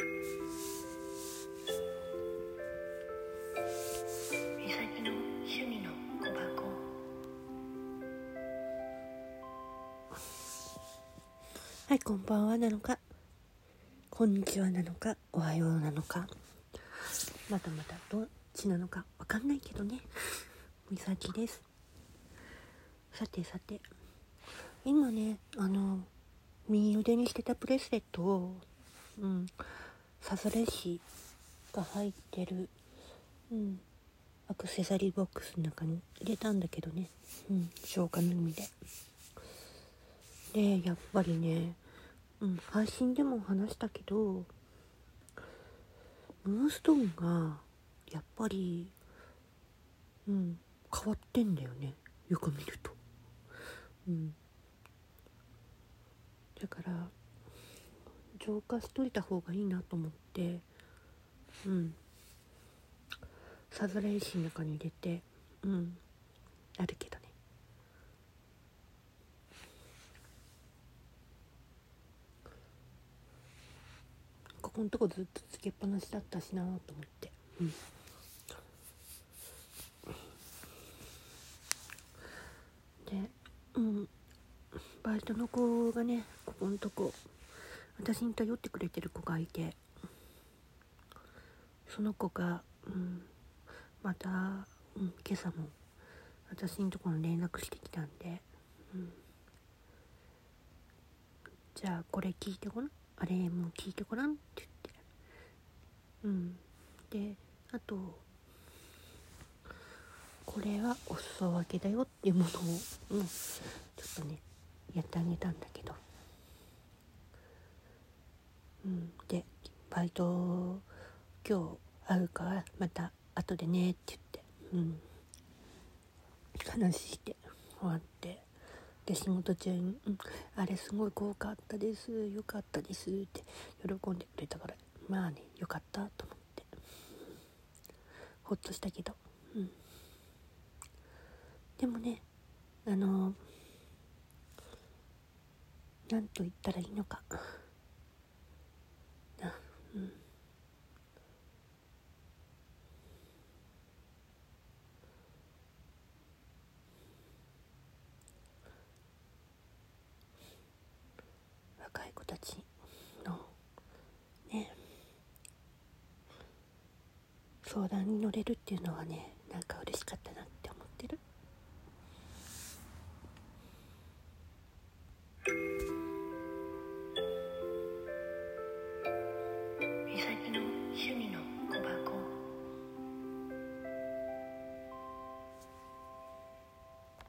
はいこんばんはなのか。こんにちはなのか。おはようなのか。またまたどっちなのか。わかんないけどね。みさきです。さてさて。今ねあの右腕にしてたブレスレットをうん。サザレシが入ってるうんアクセサリーボックスの中に入れたんだけどね。うん消化の海で。でやっぱりねうん配信でも話したけどムーンストーンがやっぱりうん変わってんだよね。よく見ると。うん。だから浄化しといた方がいいなと思ってうん。サザレ石の中に入れてうん。あるけどね。ここのとこずっとつけっぱなしだったしなと思って。うん。でうん。バイトの子がねここのとこ私に頼ってくれてる子がいて。その子が、うん、また、うん、今朝も私のところに連絡してきたんで、うん、じゃあこれ聞いてごらん。あれもう聞いてごらんって言って。うん。であとこれはお裾分けだよっていうものを、うん、ちょっとねやってあげたんだけど。うん。でバイト今日会うからまた後でねって言ってうん。話して終わってで仕事中に「うん、あれすごい豪華あったですよかったです」って喜んでくれたからまあねよかったと思ってほっとしたけどうん。でもねあの何と言ったらいいのか。うん。若い子たちのね相談に乗れるっていうのはねなんか嬉しかったな。